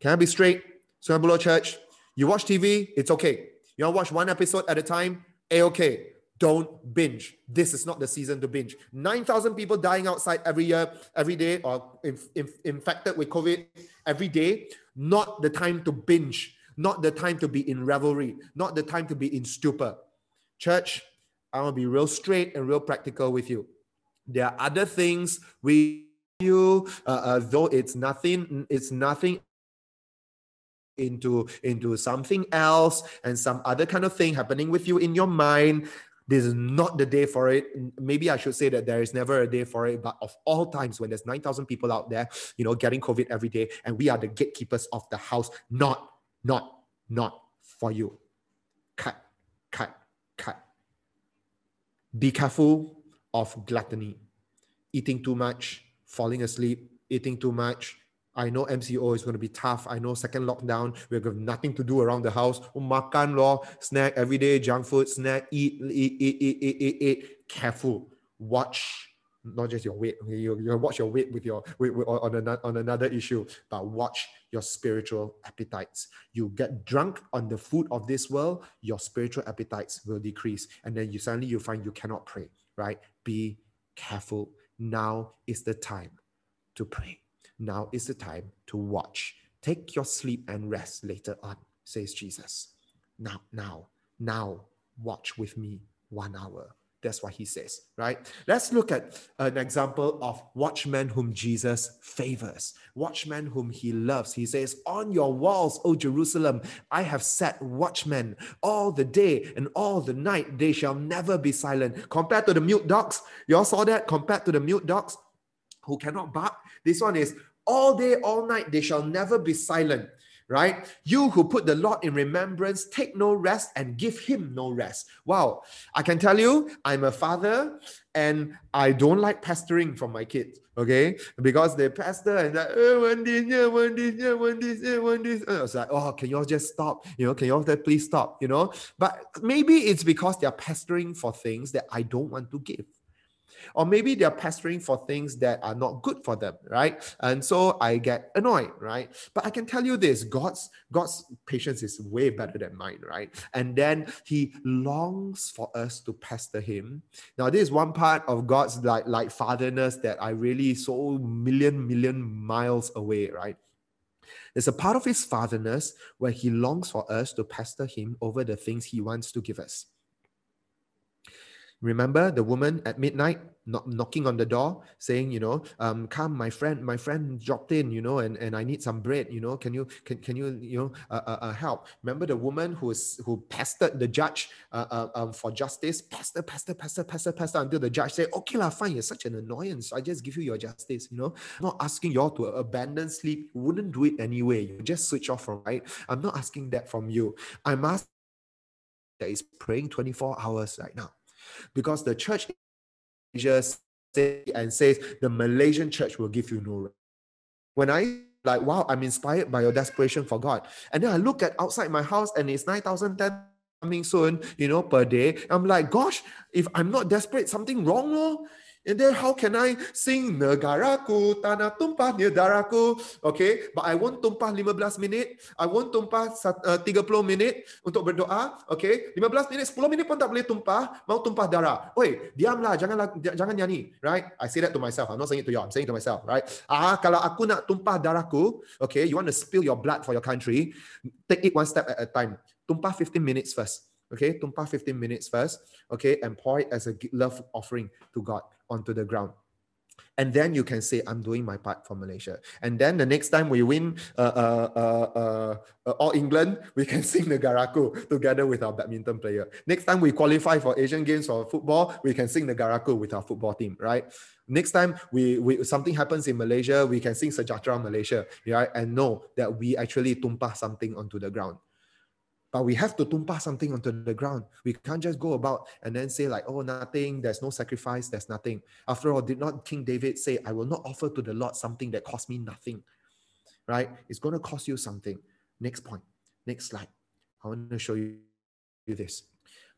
Can I be straight? Sungai Buloh Church, you watch TV, it's okay. You want to watch one episode at a time, A-okay don't binge. This is not the season to binge. 9,000 people dying outside every year, every day, or inf- inf- infected with COVID every day. Not the time to binge. Not the time to be in revelry. Not the time to be in stupor. Church, I want to be real straight and real practical with you. There are other things we you, uh, uh, though it's nothing, it's nothing into into something else and some other kind of thing happening with you in your mind this is not the day for it. Maybe I should say that there is never a day for it, but of all times when there's 9,000 people out there, you know, getting COVID every day, and we are the gatekeepers of the house, not, not, not for you. Cut, cut, cut. Be careful of gluttony, eating too much, falling asleep, eating too much, I know MCO is going to be tough. I know second lockdown, we're going to have nothing to do around the house. Oh, makan lo, snack every day, junk food, snack, eat, eat, eat, eat, eat, eat, eat. Careful. Watch not just your weight. You, you watch your weight with your with, with, on, another, on another issue, but watch your spiritual appetites. You get drunk on the food of this world, your spiritual appetites will decrease. And then you suddenly you find you cannot pray, right? Be careful. Now is the time to pray. Now is the time to watch. Take your sleep and rest later on, says Jesus. Now, now, now, watch with me one hour. That's what he says, right? Let's look at an example of watchmen whom Jesus favors, watchmen whom he loves. He says, On your walls, O Jerusalem, I have set watchmen all the day and all the night. They shall never be silent. Compared to the mute dogs, you all saw that? Compared to the mute dogs who cannot bark, this one is all day, all night, they shall never be silent. Right? You who put the Lord in remembrance, take no rest and give him no rest. Wow. I can tell you, I'm a father and I don't like pastoring from my kids. Okay. Because they pastor and like, oh, eh, one this, yeah, one this, yeah, one this, yeah, one this. And I was like, oh, can y'all just stop? You know, can y'all please stop? You know, but maybe it's because they're pastoring for things that I don't want to give. Or maybe they're pestering for things that are not good for them, right? And so I get annoyed, right? But I can tell you this God's God's patience is way better than mine, right? And then he longs for us to pester him. Now, this is one part of God's like like fatherness that I really so million, million miles away, right? There's a part of his fatherness where he longs for us to pester him over the things he wants to give us. Remember the woman at midnight knocking on the door, saying, you know, um, come, my friend, my friend dropped in, you know, and, and I need some bread, you know, can you can, can you you know uh, uh, uh help? Remember the woman who's who pestered the judge uh, uh, um, for justice, pester, pester, pester, pester, pester, until the judge said, okay lah, fine, you're such an annoyance, I just give you your justice, you know, I'm not asking you all to abandon sleep, you wouldn't do it anyway, you just switch off from right. I'm not asking that from you. I'm asking that is praying 24 hours right now because the church and says the Malaysian church will give you no rest. When I like, wow, I'm inspired by your desperation for God. And then I look at outside my house and it's 9,010 coming soon, you know, per day. I'm like, gosh, if I'm not desperate, something wrong, no? And then how can I sing negaraku tanah tumpah negaraku? Okay, but I won't tumpah 15 minit. I won't tumpah uh, 30 minit untuk berdoa. Okay, 15 minit, 10 minit pun tak boleh tumpah. Mau tumpah darah. Oi, diamlah, janganlah jangan nyanyi. Right? I say that to myself. I'm not saying it to you. I'm saying it to myself. Right? Ah, kalau aku nak tumpah darahku, okay, you want to spill your blood for your country, take it one step at a time. Tumpah 15 minutes first. Okay, tumpah 15 minutes first. Okay, and pour it as a love offering to God onto the ground. And then you can say, I'm doing my part for Malaysia. And then the next time we win uh, uh, uh, uh, All England, we can (laughs) sing Negaraku together with our badminton player. Next time we qualify for Asian Games for football, we can sing Negaraku with our football team, right? Next time we, we something happens in Malaysia, we can sing Sejahtera Malaysia, right? And know that we actually tumpah something onto the ground. But we have to tumpah something onto the ground. We can't just go about and then say like, oh, nothing, there's no sacrifice, there's nothing. After all, did not King David say, I will not offer to the Lord something that cost me nothing, right? It's going to cost you something. Next point, next slide. I want to show you this.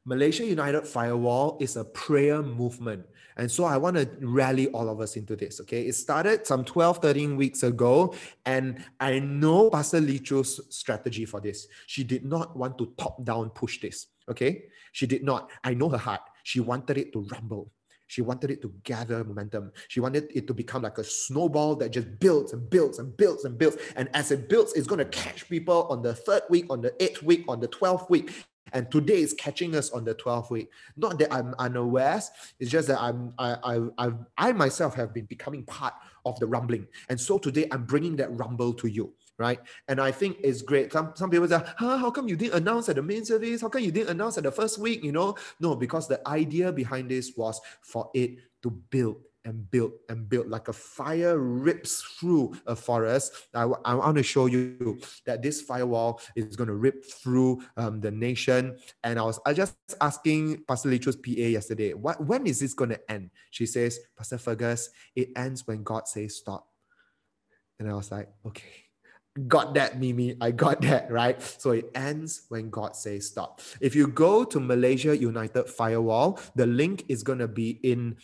Malaysia United Firewall is a prayer movement. And so I want to rally all of us into this. Okay. It started some 12, 13 weeks ago. And I know Pastor Lichu's strategy for this. She did not want to top down push this. Okay. She did not. I know her heart. She wanted it to rumble. She wanted it to gather momentum. She wanted it to become like a snowball that just builds and builds and builds and builds. And as it builds, it's going to catch people on the third week, on the eighth week, on the 12th week. And today is catching us on the 12th week. Not that I'm unaware, it's just that I'm I I I, I myself have been becoming part of the rumbling. And so today I'm bringing that rumble to you right? And I think it's great. Some some people say, huh, how come you didn't announce at the main service? How come you didn't announce at the first week? You know, no, because the idea behind this was for it to build and build and build like a fire rips through a forest. I, I want to show you that this firewall is going to rip through um, the nation. And I was I just asking Pastor Lichu's PA yesterday, what, when is this going to end? She says, Pastor Fergus, it ends when God says stop. And I was like, okay. Got that, Mimi. I got that, right? So it ends when God says stop. If you go to Malaysia United Firewall, the link is going to be in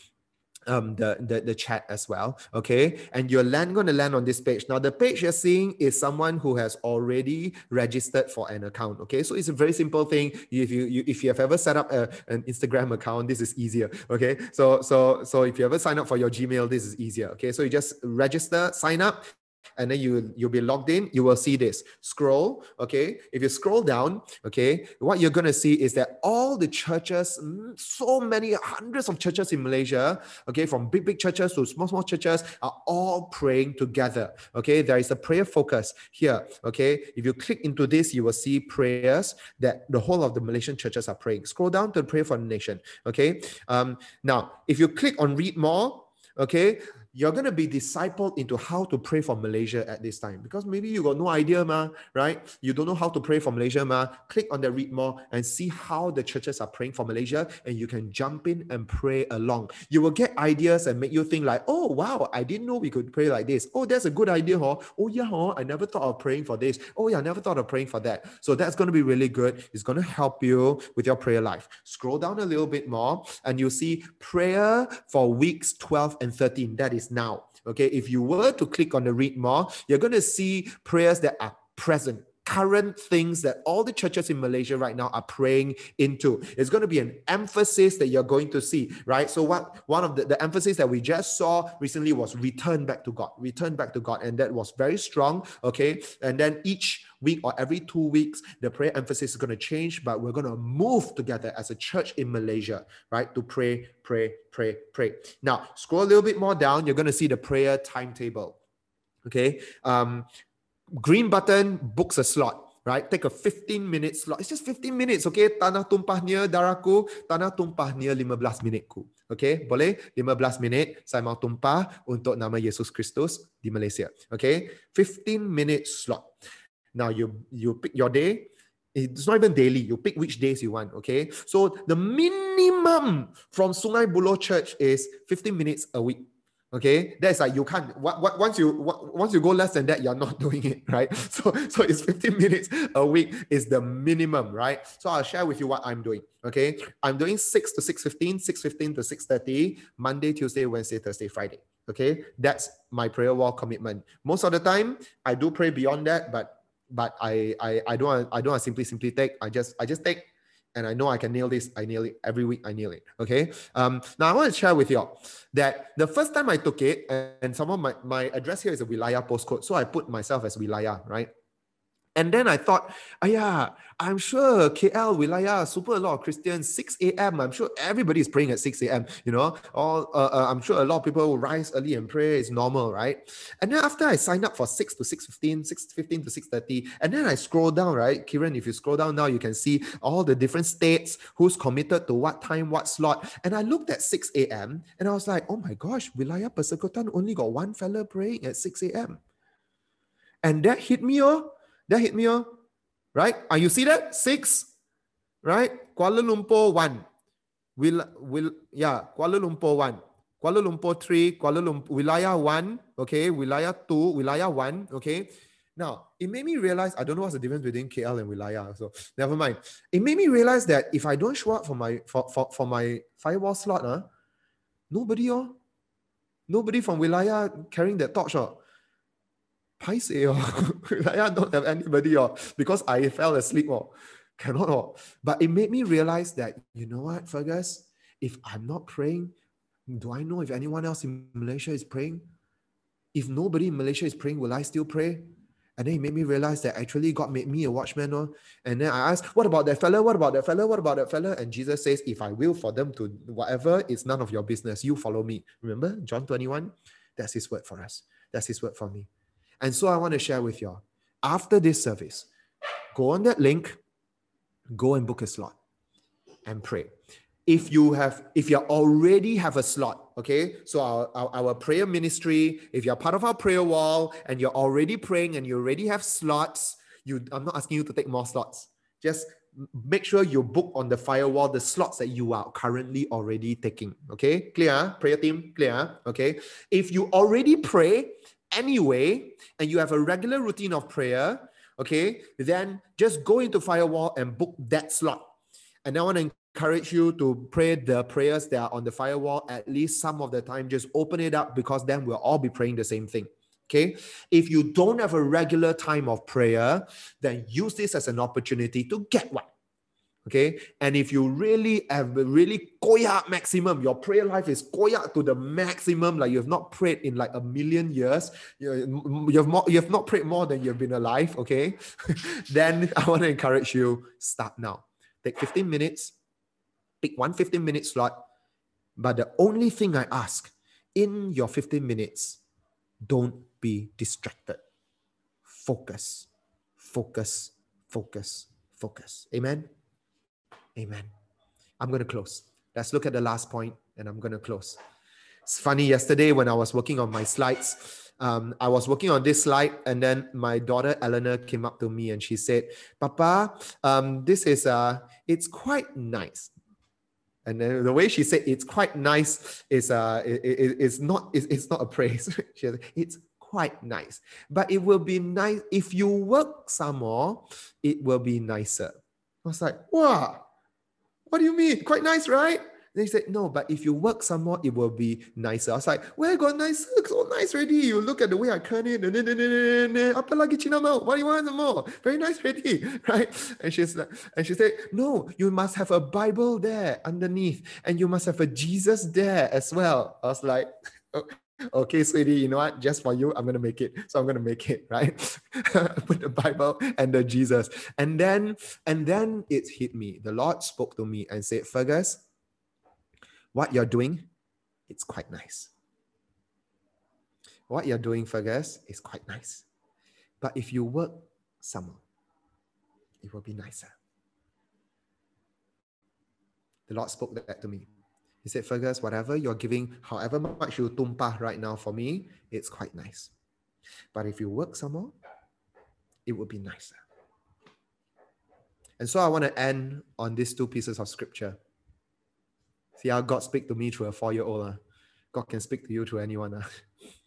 um the, the the chat as well okay? And you're land going to land on this page. Now the page you're seeing is someone who has already registered for an account okay? So it's a very simple thing. If you, you if you have ever set up a, an instagram account this is easier okay? So so so if you ever sign up for your gmail this is easier okay? So you just register sign up and then you you'll be logged in you will see this. Scroll okay? If you scroll down okay what you're going to see is that all the churches so many hundreds of churches in malaysia okay from big big churches to small small churches are all praying together okay? There is a prayer focus here okay? If you click into this you will see prayers that the whole of the malaysian churches are praying. Scroll down to pray for the nation okay? Um now if you click on read more okay you're going to be discipled into how to pray for Malaysia at this time because maybe you got no idea, ma, right? You don't know how to pray for Malaysia, ma. Click on the read more and see how the churches are praying for Malaysia, and you can jump in and pray along. You will get ideas and make you think like, oh wow, I didn't know we could pray like this. Oh, that's a good idea, huh? Oh yeah, huh? I never thought of praying for this. Oh yeah, I never thought of praying for that. So that's going to be really good. It's going to help you with your prayer life. Scroll down a little bit more, and you'll see prayer for weeks 12 and 13. That is now. Okay, if you were to click on the read more, you're going to see prayers that are present current things that all the churches in Malaysia right now are praying into. It's going to be an emphasis that you're going to see, right? So what one of the, the emphasis that we just saw recently was return back to God, return back to God. And that was very strong. Okay. And then each week or every two weeks, the prayer emphasis is going to change, but we're going to move together as a church in Malaysia, right? To pray, pray, pray, pray. Now, scroll a little bit more down, you're going to see the prayer timetable. Okay. Um, green button books a slot right? Take a 15 minute slot. It's just 15 minutes, okay? Tanah tumpahnya darahku, tanah tumpahnya 15 minitku. Okay, boleh? 15 minit saya mau tumpah untuk nama Yesus Kristus di Malaysia. Okay, 15 minute slot. Now you you pick your day. It's not even daily. You pick which days you want. Okay. So the minimum from Sungai Buloh Church is 15 minutes a week. Okay, that's like you can't. What, what, once you once you go less than that, you're not (laughs) doing it, right? (laughs) So so it's 15 minutes a week is the minimum, right? So I'll share with you what I'm doing. Okay, I'm doing 6 to 6:15, 6:15 to 6:30, Monday, Tuesday, Wednesday, Thursday, Friday. Okay, that's my prayer wall commitment. Most of the time, I do pray beyond that, but but I I I don't I don't simply simply take. I just I just take and I know I can nail this. I nail it every week. I nail it. Okay. Um, now I want to share with you that the first time I took it, and some of my, my address here is a Wilaya postcode. So I put myself as Wilaya, right? And then I thought, yeah, I'm sure KL, Wilaya, super a lot of Christians, 6 a.m. I'm sure everybody is praying at 6 a.m. You know, all uh, uh, I'm sure a lot of people will rise early and pray. It's normal, right? And then after I signed up for 6 to 6.15, 6.15 to 6.30, and then I scroll down, right? Kiran, if you scroll down now, you can see all the different states, who's committed to what time, what slot. And I looked at 6 a.m. and I was like, oh my gosh, Wilaya Persekutuan only got one fella praying at 6 a.m. And that hit me, oh that hit me, oh, right? Are you see that? Six, right? Kuala Lumpur, one. Will, will, yeah, Kuala Lumpur, one. Kuala Lumpur, three. Kuala Lumpur, Wilaya, one. Okay. Wilaya, two. Wilaya, one. Okay. Now, it made me realize, I don't know what's the difference between KL and Wilaya, so never mind. It made me realize that if I don't show up for my for, for, for my firewall slot, huh, nobody, oh, nobody from Wilaya carrying that torch, oh, paiseh oh. (laughs) I don't have anybody oh, because I fell asleep oh. Cannot oh. But it made me realize that, you know what, Fergus? If I'm not praying, do I know if anyone else in Malaysia is praying? If nobody in Malaysia is praying, will I still pray? And then it made me realize that actually God made me a watchman. Oh. And then I asked, what about that fella? What about that fella? What about that fella? And Jesus says, if I will for them to whatever, it's none of your business. You follow me. Remember John 21? That's his word for us. That's his word for me. And so I want to share with y'all after this service, go on that link, go and book a slot and pray. If you have, if you already have a slot, okay, so our, our, our prayer ministry, if you're part of our prayer wall and you're already praying and you already have slots, you I'm not asking you to take more slots. Just make sure you book on the firewall the slots that you are currently already taking. Okay, clear? Prayer team, clear? Okay. If you already pray anyway and you have a regular routine of prayer, okay, then just go into Firewall and book that slot. And I want to encourage you to pray the prayers that are on the firewall at least some of the time. Just open it up because then we'll all be praying the same thing. Okay. If you don't have a regular time of prayer, then use this as an opportunity to get one. Okay. And if you really have really koyak maximum, your prayer life is koyak to the maximum, like you have not prayed in like a million years, you, you have more, you have not prayed more than you've been alive. Okay. (laughs) then I want to encourage you, start now. Take 15 minutes, pick one 15 minute slot. But the only thing I ask in your 15 minutes, don't be distracted. Focus, focus, focus, focus. Amen. Amen. I'm going to close. Let's look at the last point and I'm going to close. It's funny, yesterday when I was working on my slides, um, I was working on this slide, and then my daughter Eleanor came up to me and she said, Papa, um, this is uh, it's quite nice. And then the way she said it's quite nice is uh, it, it, it's not it's, it's not a praise. (laughs) she said, it's quite nice, but it will be nice if you work some more. It will be nicer. I was like, wow, what do you mean? Quite nice, right? They said, no, but if you work some more, it will be nicer. I was like, where got nicer? So nice already. You look at the way I turn it. Apa lagi Cina mau? What do you want more? Very nice already, (laughs) right? And she's like, and she said, no, you must have a Bible there underneath, and you must have a Jesus there as well. I was like, (laughs) oh, okay, sweetie, you know what? Just for you, I'm gonna make it. So I'm gonna make it, right? (laughs) Put the Bible and the Jesus. And then, and then it hit me. The Lord spoke to me and said, Fergus, what you're doing, it's quite nice. What you're doing, Fergus, is quite nice. But if you work some more, it will be nicer. The Lord spoke that to me. He said, Fergus, whatever you're giving, however much you tumpah right now for me, it's quite nice. But if you work some more, it will be nicer. And so I want to end on these two pieces of scripture. See how God speak to me through a four-year-old. Uh. God can speak to you through anyone. Uh.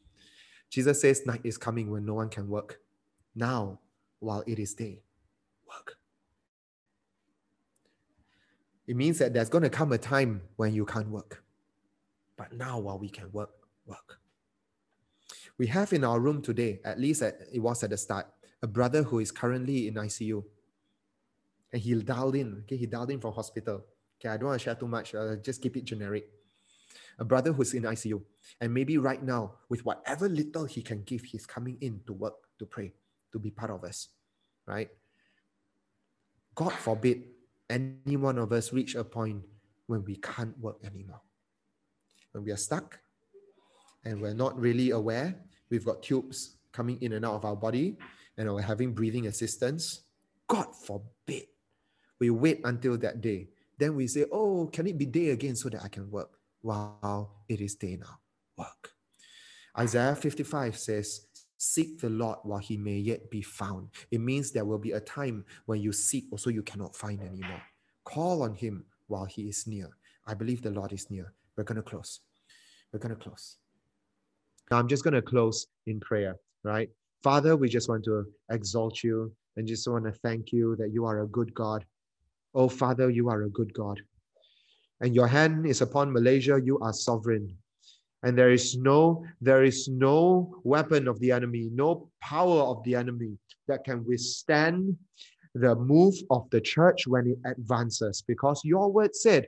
(laughs) Jesus says night is coming when no one can work. Now, while it is day, work. It means that there's going to come a time when you can't work. But now, while we can work, work. We have in our room today, at least at, it was at the start, a brother who is currently in ICU. And he dialed in. Okay, he dialed in from hospital. Okay, I don't want to share too much. Uh, just keep it generic. A brother who's in ICU, and maybe right now, with whatever little he can give, he's coming in to work, to pray, to be part of us, right? God forbid any one of us reach a point when we can't work anymore. When we are stuck and we're not really aware, we've got tubes coming in and out of our body, and we're having breathing assistance. God forbid we wait until that day then we say, oh, can it be day again so that I can work? Wow, it is day now. Work. Isaiah 55 says, Seek the Lord while he may yet be found. It means there will be a time when you seek also you cannot find anymore. Call on him while he is near. I believe the Lord is near. We're going to close. We're going to close. Now I'm just going to close in prayer, right? Father, we just want to exalt you and just want to thank you that you are a good God. Oh, Father, you are a good God. And your hand is upon Malaysia, you are sovereign. And there is no, there is no weapon of the enemy, no power of the enemy that can withstand the move of the church when it advances. Because your word said,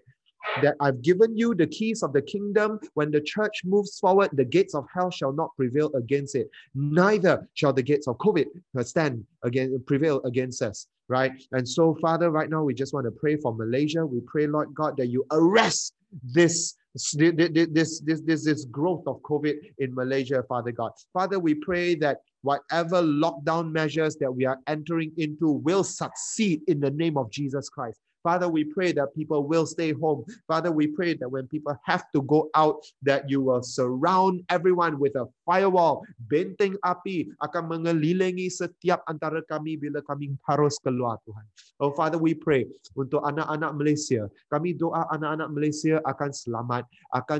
that I've given you the keys of the kingdom. When the church moves forward, the gates of hell shall not prevail against it. Neither shall the gates of COVID stand again prevail against us. Right. And so, Father, right now we just want to pray for Malaysia. We pray, Lord God, that you arrest this this, this, this, this growth of COVID in Malaysia, Father God. Father, we pray that whatever lockdown measures that we are entering into will succeed in the name of Jesus Christ. Father, we pray that people will stay home. Father, we pray that when people have to go out, that you will surround everyone with a firewall. Benteng api akan mengelilingi setiap antara kami bila kami harus keluar Tuhan. Oh Father, we pray untuk anak-anak Malaysia. Kami doa anak-anak Malaysia akan selamat, akan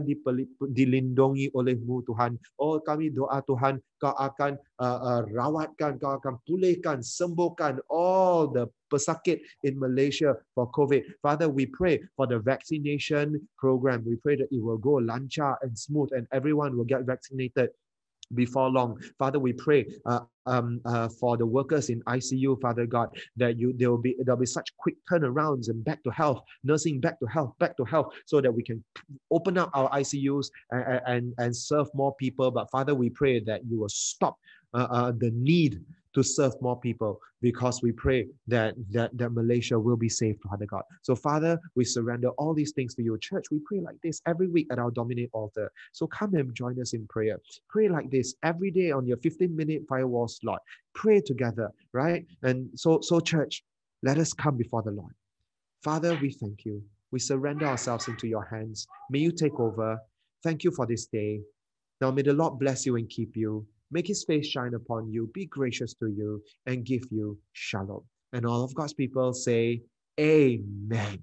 dilindungi olehmu Tuhan. Oh kami doa Tuhan, kau akan uh, uh, rawatkan, kau pulihkan, sembuhkan all the pesakit in Malaysia for COVID. Father, we pray for the vaccination program. We pray that it will go lanchar and smooth and everyone will get vaccinated before long. Father, we pray uh, um, uh, for the workers in ICU, Father God, that you there will be there'll be such quick turnarounds and back to health, nursing back to health, back to health, so that we can open up our ICUs and and, and serve more people. But Father, we pray that you will stop Uh, uh, the need to serve more people because we pray that, that, that Malaysia will be saved, Father God. So, Father, we surrender all these things to your church. We pray like this every week at our Dominate altar. So, come and join us in prayer. Pray like this every day on your 15 minute firewall slot. Pray together, right? And so, so church, let us come before the Lord. Father, we thank you. We surrender ourselves into your hands. May you take over. Thank you for this day. Now may the Lord bless you and keep you. Make his face shine upon you, be gracious to you, and give you shalom. And all of God's people say, Amen.